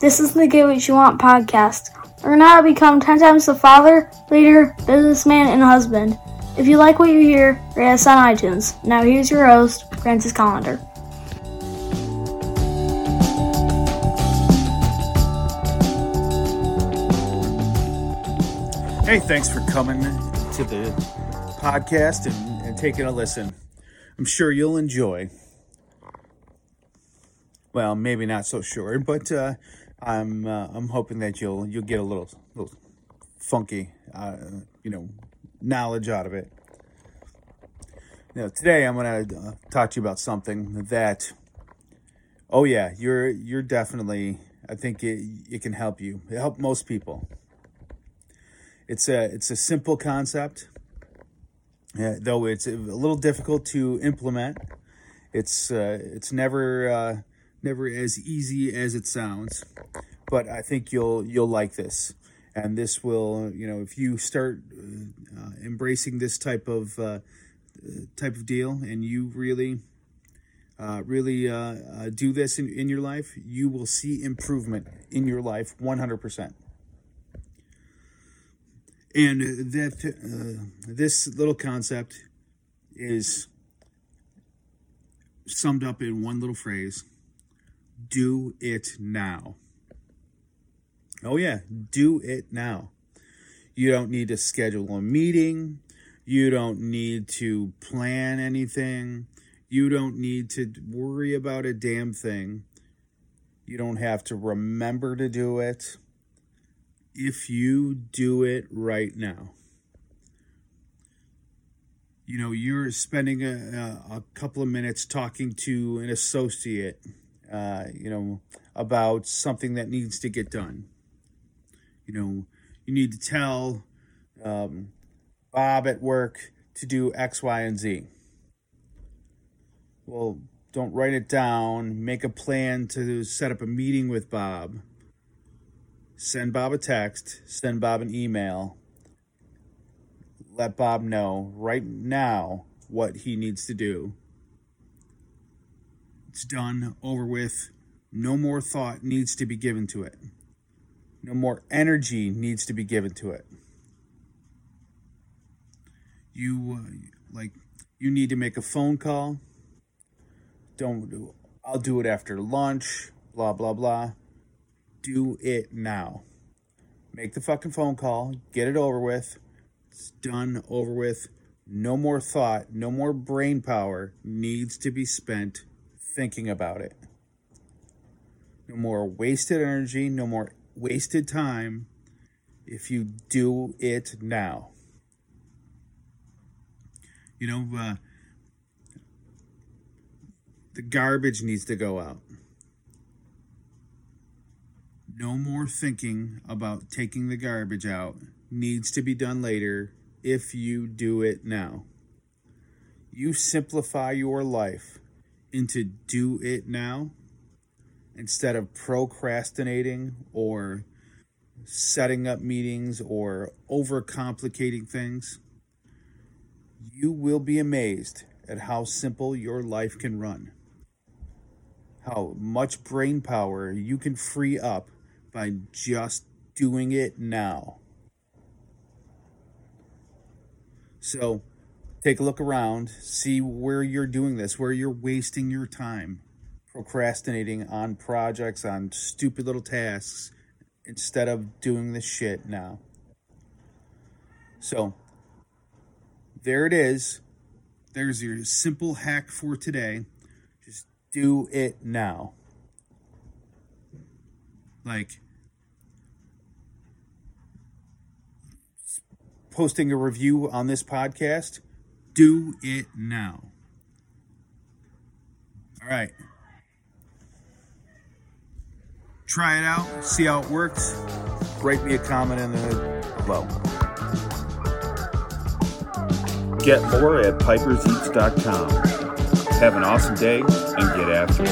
This is the Get What You Want podcast. Learn how to become 10 times the father, leader, businessman, and husband. If you like what you hear, rate us on iTunes. Now here's your host, Francis Collender. Hey, thanks for coming to the podcast and, and taking a listen. I'm sure you'll enjoy. Well, maybe not so sure, but uh, I'm uh, I'm hoping that you'll you'll get a little little funky, uh, you know, knowledge out of it. Now, today I'm to uh, talk to you about something that, oh yeah, you're you're definitely. I think it it can help you. It help most people. It's a it's a simple concept, uh, though it's a little difficult to implement. It's uh, it's never uh, never as easy as it sounds, but I think you'll you'll like this, and this will you know if you start uh, embracing this type of uh, type of deal, and you really uh, really uh, uh, do this in, in your life, you will see improvement in your life 100%. And that uh, this little concept is summed up in one little phrase do it now. Oh, yeah, do it now. You don't need to schedule a meeting. You don't need to plan anything. You don't need to worry about a damn thing. You don't have to remember to do it if you do it right now. You know, you're spending a, a couple of minutes talking to an associate uh, you know, about something that needs to get done. You know, you need to tell um, Bob at work to do X, Y, and Z. Well, don't write it down. Make a plan to set up a meeting with Bob. Send Bob a text. Send Bob an email. Let Bob know right now what he needs to do it's done, over with. No more thought needs to be given to it. No more energy needs to be given to it. You, uh, like, you need to make a phone call. Don't do, I'll do it after lunch, blah, blah, blah. Do it now. Make the fucking phone call, get it over with. It's done, over with. No more thought, no more brain power needs to be spent thinking about it. No more wasted energy, no more wasted time if you do it now. You know, uh, the garbage needs to go out. No more thinking about taking the garbage out needs to be done later if you do it now. You simplify your life into do it now instead of procrastinating or setting up meetings or overcomplicating things, you will be amazed at how simple your life can run. How much brain power you can free up by just doing it now. So, take a look around, see where you're doing this, where you're wasting your time procrastinating on projects, on stupid little tasks, instead of doing the shit now. So, there it is. There's your simple hack for today. Just do it now. Like, posting a review on this podcast do it now. All right. Try it out, see how it works. Write me a comment in the below. Get more at piperseats.com. Have an awesome day and get after it.